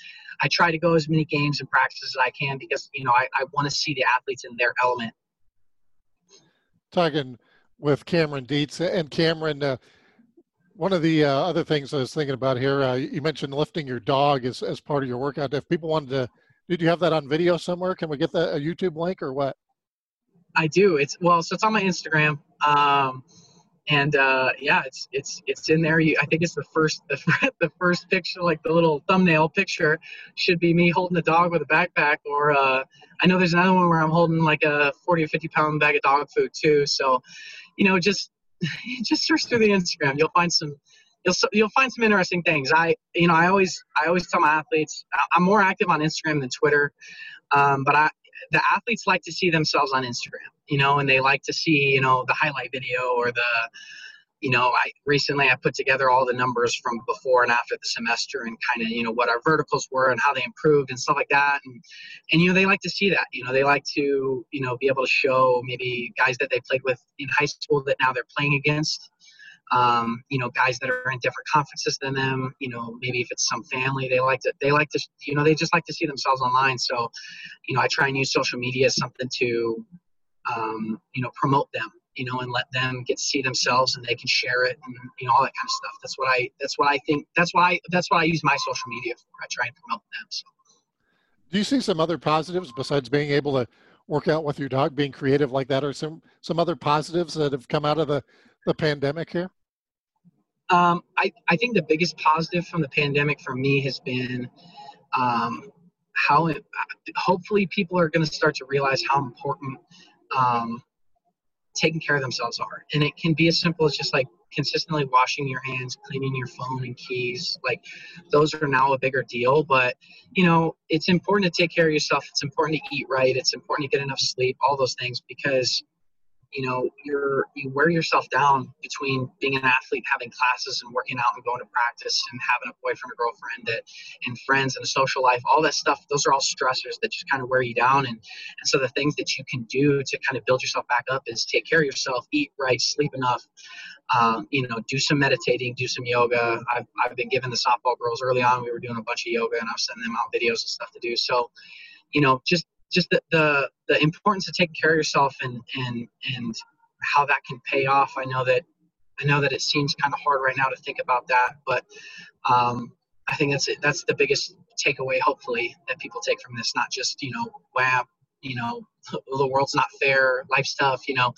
I try to go as many games and practices as I can because you know I, I want to see the athletes in their element. Talking with Cameron Dietz. And Cameron, uh, One of the uh, other things I was thinking about here, uh, you mentioned lifting your dog as, as part of your workout. If people wanted to, did you have that on video somewhere? Can we get that a YouTube link or what? I do. It's well, so it's on my Instagram. Um, and uh, yeah, it's it's it's in there. You, I think it's the first *laughs* the, the first picture, like the little thumbnail picture, should be me holding a dog with a backpack. Or uh, I know there's another one where I'm holding like a 40 or 50 pound bag of dog food too. So, you know, just *laughs* just search through the Instagram. You'll find some you'll you'll find some interesting things. I you know I always I always tell my athletes I'm more active on Instagram than Twitter, um, but I the athletes like to see themselves on Instagram, you know, and they like to see, you know, the highlight video or the, you know, I recently I put together all the numbers from before and after the semester and kind of, you know, what our verticals were and how they improved and stuff like that. And, and, you know, they like to see that, you know, they like to, you know, be able to show maybe guys that they played with in high school that now they're playing against um, you know, guys that are in different conferences than them, you know, maybe if it's some family, they like to, they like to, you know, they just like to see themselves online. So, you know, I try and use social media as something to, um, you know, promote them, you know, and let them get to see themselves and they can share it and, you know, all that kind of stuff. That's what I, that's what I think, that's why, that's what I use my social media for. I try and promote them. So. Do you see some other positives besides being able to work out with your dog, being creative like that, or some, some other positives that have come out of the, the pandemic here? Um, I, I think the biggest positive from the pandemic for me has been um, how it, hopefully people are going to start to realize how important um, taking care of themselves are. And it can be as simple as just like consistently washing your hands, cleaning your phone and keys. Like those are now a bigger deal. But, you know, it's important to take care of yourself. It's important to eat right. It's important to get enough sleep, all those things, because you know you're you wear yourself down between being an athlete having classes and working out and going to practice and having a boyfriend or girlfriend that, and friends and a social life all that stuff those are all stressors that just kind of wear you down and and so the things that you can do to kind of build yourself back up is take care of yourself eat right sleep enough um, you know do some meditating do some yoga. I've, I've been giving the softball girls early on we were doing a bunch of yoga and i was sending them out videos and stuff to do. So you know just just the, the the importance of taking care of yourself and and and how that can pay off. I know that I know that it seems kind of hard right now to think about that, but um, I think that's it. That's the biggest takeaway, hopefully, that people take from this. Not just you know, wow, you know, *laughs* the world's not fair, life stuff. You know,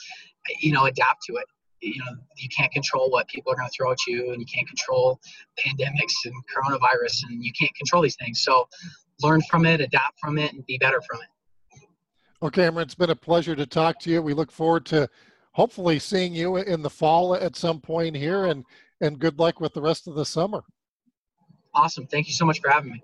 you know, adapt to it. You know, you can't control what people are going to throw at you, and you can't control pandemics and coronavirus, and you can't control these things. So, learn from it, adapt from it, and be better from it. Well, Cameron, it's been a pleasure to talk to you. We look forward to hopefully seeing you in the fall at some point here, and and good luck with the rest of the summer. Awesome. Thank you so much for having me.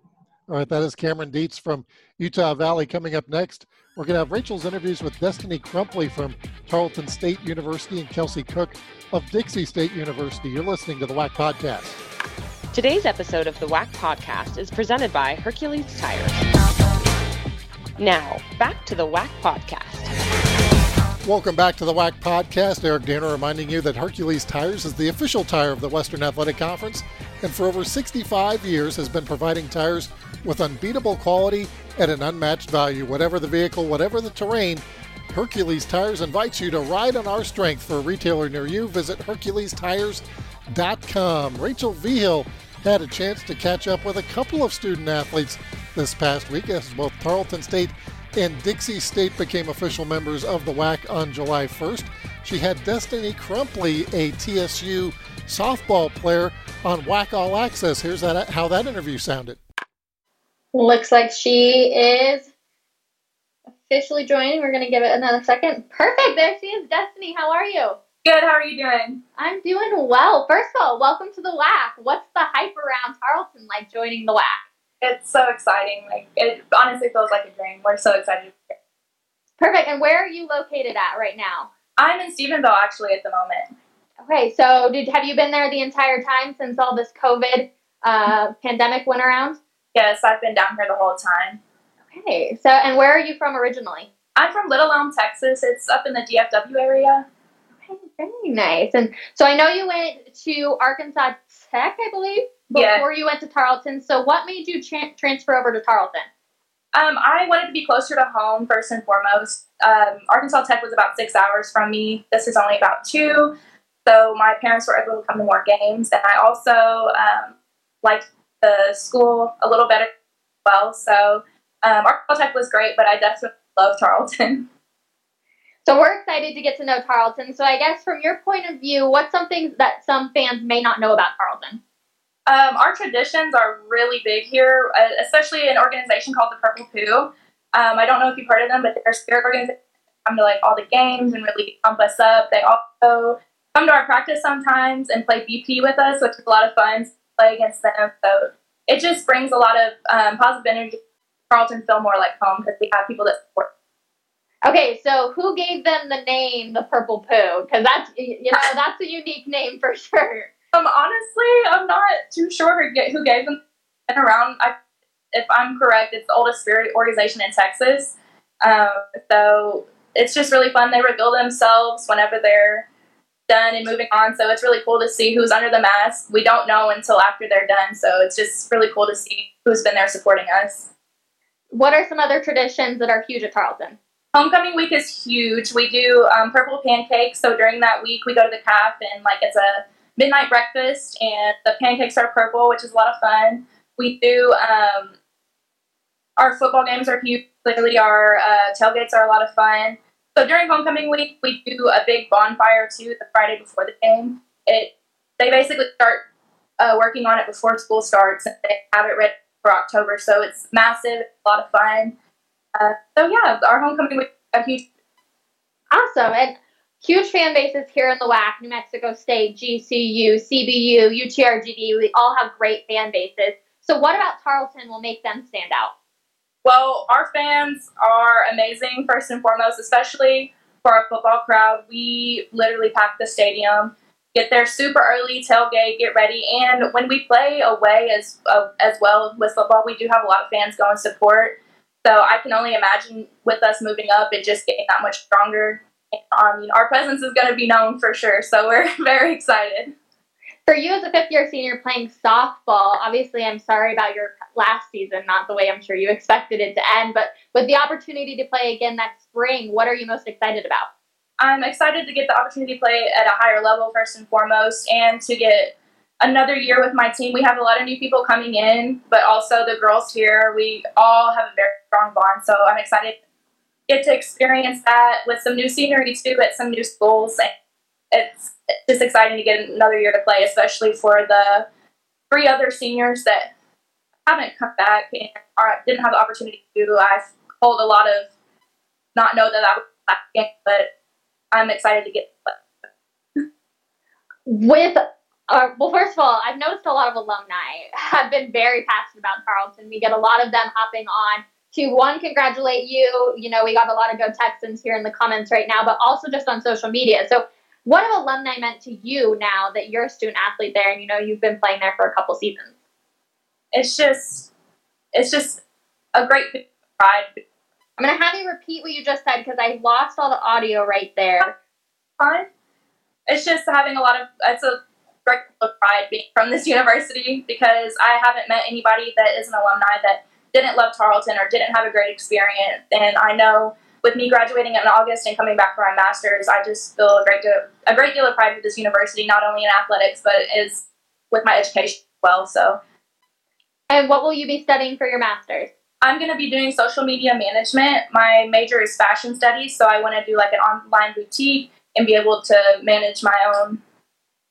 All right, that is Cameron Dietz from Utah Valley. Coming up next, we're going to have Rachel's interviews with Destiny Crumpley from Tarleton State University and Kelsey Cook of Dixie State University. You're listening to the WAC Podcast. Today's episode of the WAC Podcast is presented by Hercules Tires. Now, back to the WAC podcast. Welcome back to the WAC podcast. Eric Danner reminding you that Hercules Tires is the official tire of the Western Athletic Conference and for over 65 years has been providing tires with unbeatable quality at an unmatched value. Whatever the vehicle, whatever the terrain, Hercules Tires invites you to ride on our strength. For a retailer near you, visit HerculesTires.com. Rachel Vigil had a chance to catch up with a couple of student athletes this past week as both Tarleton State and Dixie State became official members of the WAC on July 1st. She had Destiny Crumpley, a TSU softball player, on WAC All Access. Here's that, how that interview sounded. Looks like she is officially joining. We're going to give it another second. Perfect. There she is. Destiny, how are you? Good. How are you doing? I'm doing well. First of all, welcome to the WAC. What's the hype around Tarleton like joining the WAC? It's so exciting. Like it honestly feels like a dream. We're so excited. Perfect. And where are you located at right now? I'm in Stephenville actually at the moment. Okay, so did have you been there the entire time since all this COVID uh, pandemic went around? Yes, I've been down here the whole time. Okay, so and where are you from originally? I'm from Little Elm, Texas. It's up in the DFW area. Okay, very nice. And so I know you went to Arkansas Tech, I believe before yeah. you went to Tarleton. So, what made you tra- transfer over to Tarleton? Um, I wanted to be closer to home first and foremost. Um, Arkansas Tech was about six hours from me. This is only about two. So my parents were able to come to more games, and I also um, liked the school a little better as well. So um, Arkansas Tech was great, but I definitely love Tarleton. *laughs* So we're excited to get to know Tarleton. So I guess from your point of view, what's something that some fans may not know about Tarleton? Um, our traditions are really big here, uh, especially an organization called the Purple Poo. Um, I don't know if you've heard of them, but they're a spirit organization. Come to like all the games and really pump us up. They also come to our practice sometimes and play BP with us, which is a lot of fun to play against them. So it just brings a lot of um, positive energy. Tarleton feel more like home because we have people that support Okay, so who gave them the name the Purple Poo? Because that's you know that's a unique name for sure. Um, honestly, I'm not too sure who gave them. And around. I, if I'm correct, it's the oldest spirit organization in Texas. Um, so it's just really fun. They reveal themselves whenever they're done and moving on. So it's really cool to see who's under the mask. We don't know until after they're done. So it's just really cool to see who's been there supporting us. What are some other traditions that are huge at Tarleton? Homecoming week is huge. We do um, purple pancakes. So during that week, we go to the calf and like it's a midnight breakfast, and the pancakes are purple, which is a lot of fun. We do um, our football games are huge. Clearly, our uh, tailgates are a lot of fun. So during homecoming week, we do a big bonfire too. The Friday before the game, it they basically start uh, working on it before school starts, and they have it ready for October. So it's massive, a lot of fun. Uh, so yeah, our homecoming was a huge. Awesome and huge fan bases here in the WAC, New Mexico State, GCU, CBU, UTRGV. We all have great fan bases. So what about Tarleton will make them stand out? Well, our fans are amazing, first and foremost, especially for our football crowd. We literally pack the stadium, get there super early, tailgate, get ready, and when we play away as uh, as well with football, we do have a lot of fans go and support. So I can only imagine with us moving up, and just getting that much stronger. I mean, our presence is going to be known for sure. So we're *laughs* very excited. For you as a fifth year senior playing softball, obviously I'm sorry about your last season, not the way I'm sure you expected it to end, but with the opportunity to play again next spring, what are you most excited about? I'm excited to get the opportunity to play at a higher level first and foremost and to get another year with my team. We have a lot of new people coming in, but also the girls here. We all have a very strong bond, so I'm excited to get to experience that with some new scenery too at some new schools. It's just exciting to get another year to play, especially for the three other seniors that haven't come back and are, didn't have the opportunity to. I've told a lot of not know that I was back again, but I'm excited to get to play. With uh, well, first of all, I've noticed a lot of alumni have been very passionate about Tarleton. We get a lot of them hopping on to one, congratulate you. You know, we got a lot of Go Texans here in the comments right now, but also just on social media. So, what have alumni meant to you now that you're a student athlete there and you know you've been playing there for a couple seasons? It's just, it's just a great pride. I'm gonna have you repeat what you just said because I lost all the audio right there. Fine. It's just having a lot of. It's a great pride being from this university because I haven't met anybody that is an alumni that didn't love Tarleton or didn't have a great experience. And I know with me graduating in August and coming back for my master's, I just feel a great deal, a great deal of pride with this university, not only in athletics but is with my education as well. So. And what will you be studying for your master's? I'm going to be doing social media management. My major is fashion studies, so I want to do like an online boutique and be able to manage my own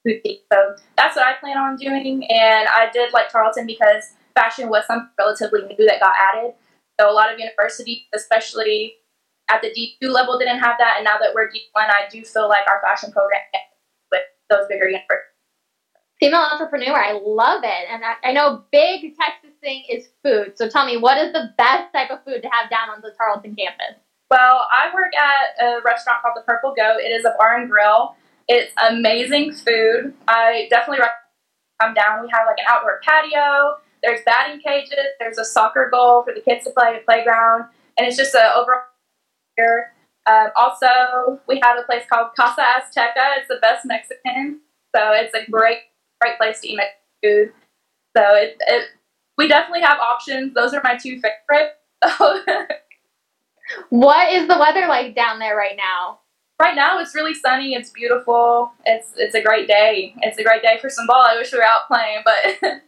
boutique. So that's what I plan on doing. And I did like Tarleton because fashion was something relatively new that got added. So a lot of universities, especially at the D2 level, didn't have that. And now that we're D1, I do feel like our fashion program with those bigger universities. Female entrepreneur, I love it. And I, I know big Texas thing is food. So tell me, what is the best type of food to have down on the Tarleton campus? Well, I work at a restaurant called the Purple Goat. It is a bar and grill. It's amazing food. I definitely recommend come down. We have like an outdoor patio. There's batting cages. There's a soccer goal for the kids to play, a playground, and it's just an overall here. Um, also, we have a place called Casa Azteca. It's the best Mexican, so it's a great, great place to eat Mexican food. So it, it, we definitely have options. Those are my two favorites. *laughs* what is the weather like down there right now? Right now, it's really sunny. It's beautiful. It's it's a great day. It's a great day for some ball. I wish we were out playing, but. *laughs*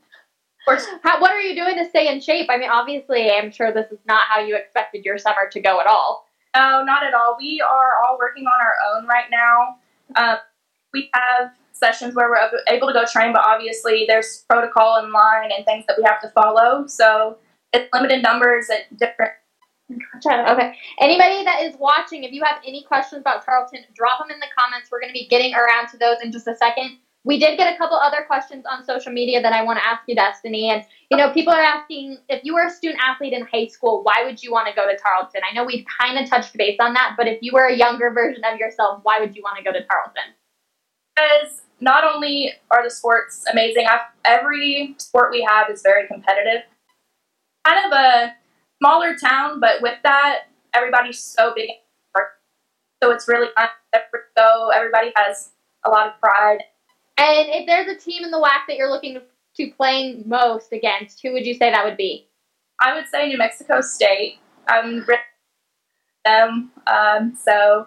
How, what are you doing to stay in shape? I mean, obviously, I'm sure this is not how you expected your summer to go at all. No, not at all. We are all working on our own right now. Um, we have sessions where we're able to go train, but obviously there's protocol in line and things that we have to follow. So it's limited numbers at different. Gotcha. Okay. Anybody that is watching, if you have any questions about Tarleton, drop them in the comments. We're going to be getting around to those in just a second. We did get a couple other questions on social media that I want to ask you, Destiny. And, you know, people are asking if you were a student athlete in high school, why would you want to go to Tarleton? I know we've kind of touched base on that, but if you were a younger version of yourself, why would you want to go to Tarleton? Because not only are the sports amazing, every sport we have is very competitive. Kind of a smaller town, but with that, everybody's so big. So it's really fun. So everybody has a lot of pride. And if there's a team in the WAC that you're looking to play most against, who would you say that would be? I would say New Mexico State. I'm them, um, so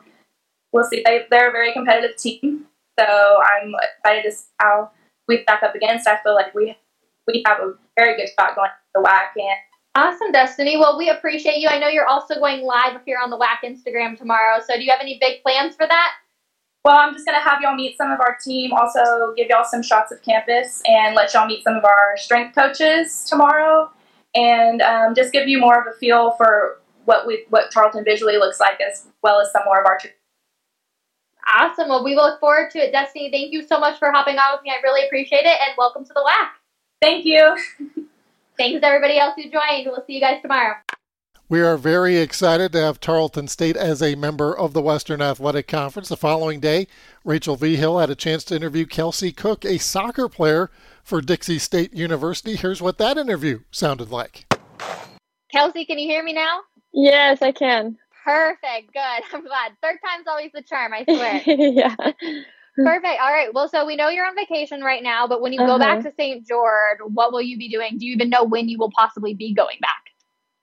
we'll see. They, they're a very competitive team. So I'm excited to see how we stack up against. I feel like we we have a very good spot going to the WAC and Awesome, Destiny. Well, we appreciate you. I know you're also going live here on the WAC Instagram tomorrow. So, do you have any big plans for that? Well, I'm just going to have y'all meet some of our team, also give y'all some shots of campus, and let y'all meet some of our strength coaches tomorrow, and um, just give you more of a feel for what we what Tarleton visually looks like, as well as some more of our. Awesome. Well, we look forward to it, Destiny. Thank you so much for hopping on with me. I really appreciate it, and welcome to the WAC. Thank you. *laughs* Thanks everybody else who joined. We'll see you guys tomorrow. We are very excited to have Tarleton State as a member of the Western Athletic Conference. The following day, Rachel Vigil had a chance to interview Kelsey Cook, a soccer player for Dixie State University. Here's what that interview sounded like. Kelsey, can you hear me now? Yes, I can. Perfect. Good. *laughs* I'm glad. Third time's always the charm, I swear. *laughs* yeah. Perfect. All right. Well, so we know you're on vacation right now, but when you uh-huh. go back uh-huh. to St. George, what will you be doing? Do you even know when you will possibly be going back?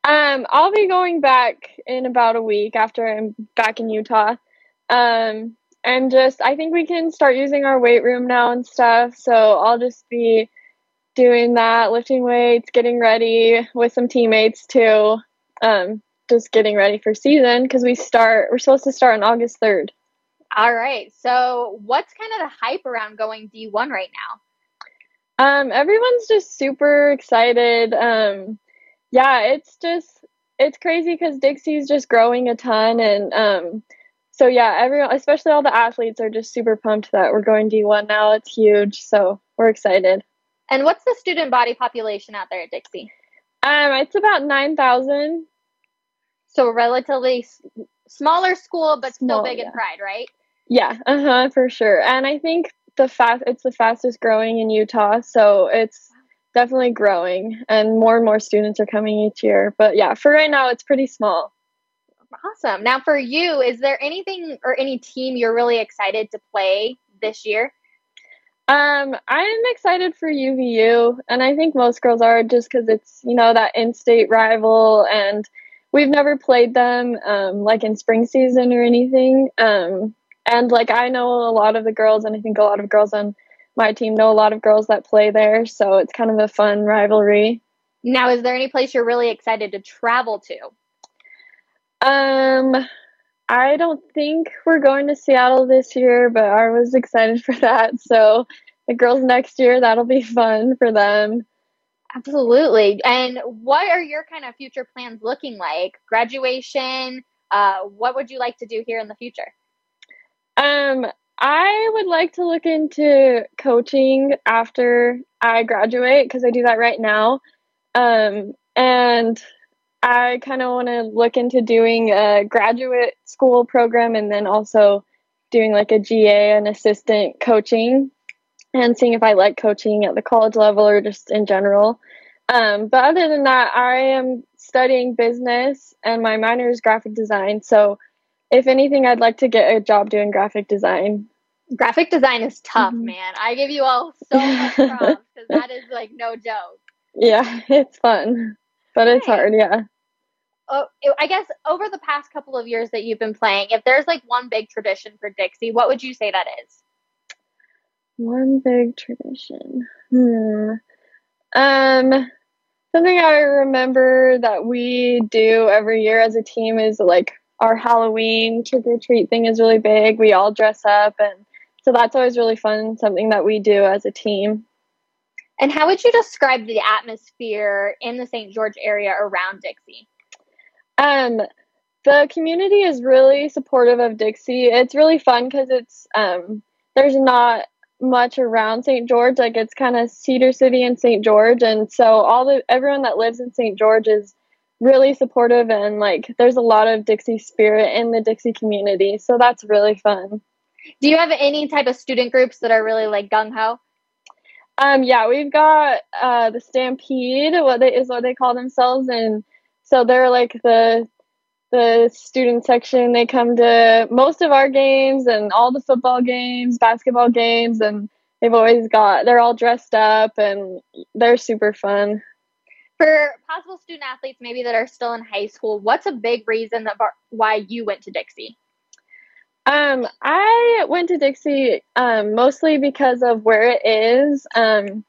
Um, I'll be going back in about a week after I'm back in Utah. Um, and just I think we can start using our weight room now and stuff. So I'll just be doing that, lifting weights, getting ready with some teammates too. Um, just getting ready for season because we start. We're supposed to start on August third. All right. So, what's kind of the hype around going D1 right now? Um, everyone's just super excited. Um, yeah, it's just it's crazy because Dixie's just growing a ton, and um, so yeah, everyone, especially all the athletes, are just super pumped that we're going D1 now. It's huge, so we're excited. And what's the student body population out there at Dixie? Um, it's about nine thousand. So relatively smaller school, but Small, still big yeah. in pride, right? Yeah, uh huh, for sure. And I think the fast it's the fastest growing in Utah, so it's definitely growing, and more and more students are coming each year. But yeah, for right now, it's pretty small. Awesome. Now, for you, is there anything or any team you're really excited to play this year? Um, I'm excited for UVU, and I think most girls are just because it's you know that in-state rival, and we've never played them um, like in spring season or anything. Um, and like I know a lot of the girls, and I think a lot of girls on my team know a lot of girls that play there, so it's kind of a fun rivalry. Now, is there any place you're really excited to travel to? Um, I don't think we're going to Seattle this year, but I was excited *laughs* for that. So the girls next year, that'll be fun for them. Absolutely. And what are your kind of future plans looking like? Graduation? Uh, what would you like to do here in the future? Um, I would like to look into coaching after I graduate because I do that right now. Um, and I kind of want to look into doing a graduate school program and then also doing like a GA and assistant coaching and seeing if I like coaching at the college level or just in general. Um, but other than that, I am studying business and my minor is graphic design. So if anything, I'd like to get a job doing graphic design. Graphic design is tough, mm-hmm. man. I give you all so much *laughs* props because that is like no joke. Yeah, it's fun, but it's hard. Yeah. uh, I guess over the past couple of years that you've been playing, if there's like one big tradition for Dixie, what would you say that is? One big tradition. Hmm. Um, something I remember that we do every year as a team is like our Halloween trick or treat thing is really big. We all dress up, and so that's always really fun. Something that we do as a team. And how would you describe the atmosphere in the St. George area around Dixie? Um, the community is really supportive of Dixie. It's really fun because it's um, there's not much around St. George. Like it's kind of Cedar City and St. George, and so all the everyone that lives in St. George is really supportive and like there's a lot of Dixie spirit in the Dixie community. So that's really fun. Do you have any type of student groups that are really like gung ho? Um, yeah, we've got uh, the Stampede, what they is what they call themselves, and so they're like the the student section. They come to most of our games and all the football games, basketball games, and they've always got they're all dressed up and they're super fun. For possible student athletes, maybe that are still in high school, what's a big reason that why you went to Dixie? Um, I went to Dixie um, mostly because of where it is. Um,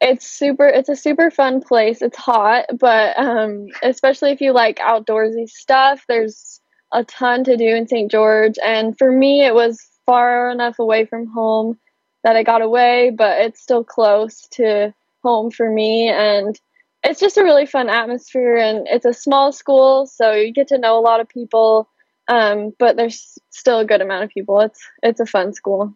it's super. It's a super fun place. It's hot, but um, especially if you like outdoorsy stuff, there's a ton to do in St. George. And for me, it was far enough away from home that I got away, but it's still close to home for me. And it's just a really fun atmosphere. And it's a small school, so you get to know a lot of people um, but there's still a good amount of people. It's it's a fun school.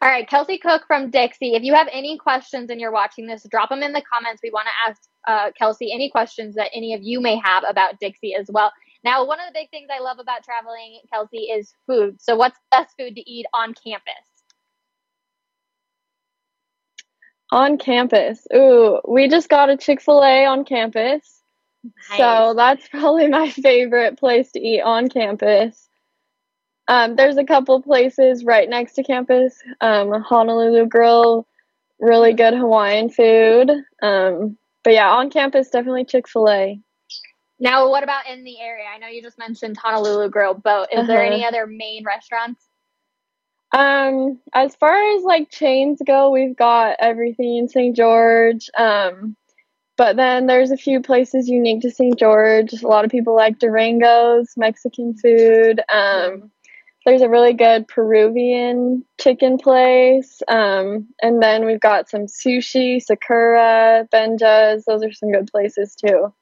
All right, Kelsey Cook from Dixie. If you have any questions and you're watching this, drop them in the comments. We want to ask uh, Kelsey any questions that any of you may have about Dixie as well. Now, one of the big things I love about traveling, Kelsey, is food. So, what's the best food to eat on campus? On campus. Ooh, we just got a Chick fil A on campus. Nice. So that's *laughs* probably my favorite place to eat on campus. Um, there's a couple places right next to campus. Um, Honolulu Grill, really good Hawaiian food. Um, but yeah, on campus, definitely Chick fil A. Now, what about in the area? I know you just mentioned Honolulu Grill, but is uh-huh. there any other main restaurants? Um, as far as like chains go, we've got everything in St. George. Um, but then there's a few places unique to St. George. A lot of people like Durango's Mexican food. Um, there's a really good Peruvian chicken place. Um, and then we've got some sushi, Sakura, Benja's. Those are some good places too.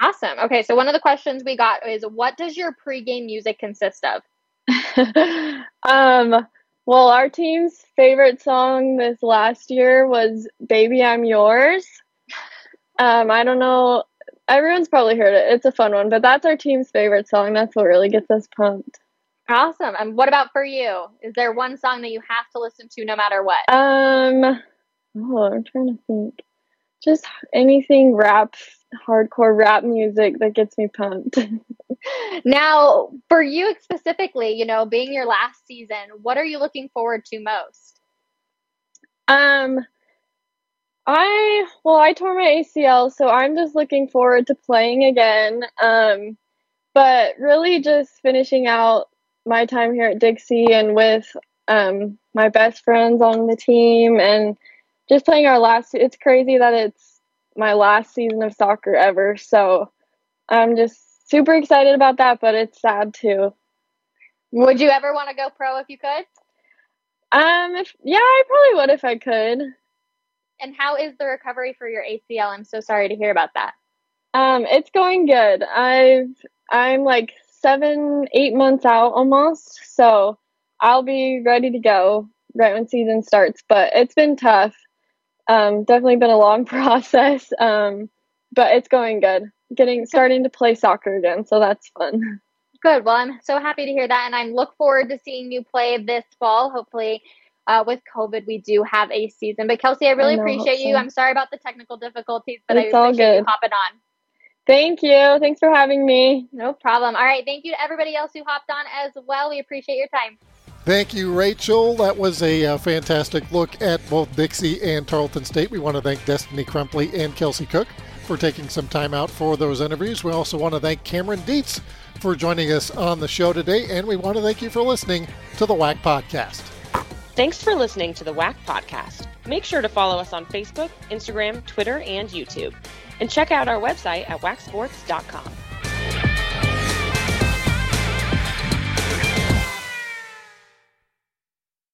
Awesome. Okay, so one of the questions we got is what does your pregame music consist of? *laughs* um, well, our team's favorite song this last year was Baby I'm Yours. Um, I don't know. Everyone's probably heard it. It's a fun one, but that's our team's favorite song. That's what really gets us pumped. Awesome. And what about for you? Is there one song that you have to listen to no matter what? Um, oh, I'm trying to think. Just anything rap, hardcore rap music that gets me pumped. *laughs* now, for you specifically, you know, being your last season, what are you looking forward to most? Um, I well, I tore my ACL, so I'm just looking forward to playing again. Um, but really, just finishing out my time here at Dixie and with um, my best friends on the team, and just playing our last. It's crazy that it's my last season of soccer ever. So I'm just super excited about that, but it's sad too. Would you ever want to go pro if you could? Um, if, yeah, I probably would if I could. And how is the recovery for your ACL? I'm so sorry to hear about that. Um, it's going good. I've I'm like seven, eight months out almost, so I'll be ready to go right when season starts. But it's been tough. Um, definitely been a long *laughs* process. Um, but it's going good. Getting starting to play soccer again, so that's fun. Good. Well, I'm so happy to hear that, and I look forward to seeing you play this fall. Hopefully, uh, with COVID, we do have a season. But Kelsey, I really I know, appreciate you. So. I'm sorry about the technical difficulties, but it's I appreciate all good. you hopping on. Thank you. Thanks for having me. No problem. All right. Thank you to everybody else who hopped on as well. We appreciate your time. Thank you, Rachel. That was a uh, fantastic look at both Dixie and Tarleton State. We want to thank Destiny Crumpley and Kelsey Cook for taking some time out for those interviews. We also want to thank Cameron Dietz for joining us on the show today, and we want to thank you for listening to the WAC Podcast. Thanks for listening to the WAC Podcast. Make sure to follow us on Facebook, Instagram, Twitter, and YouTube. And check out our website at wacsports.com.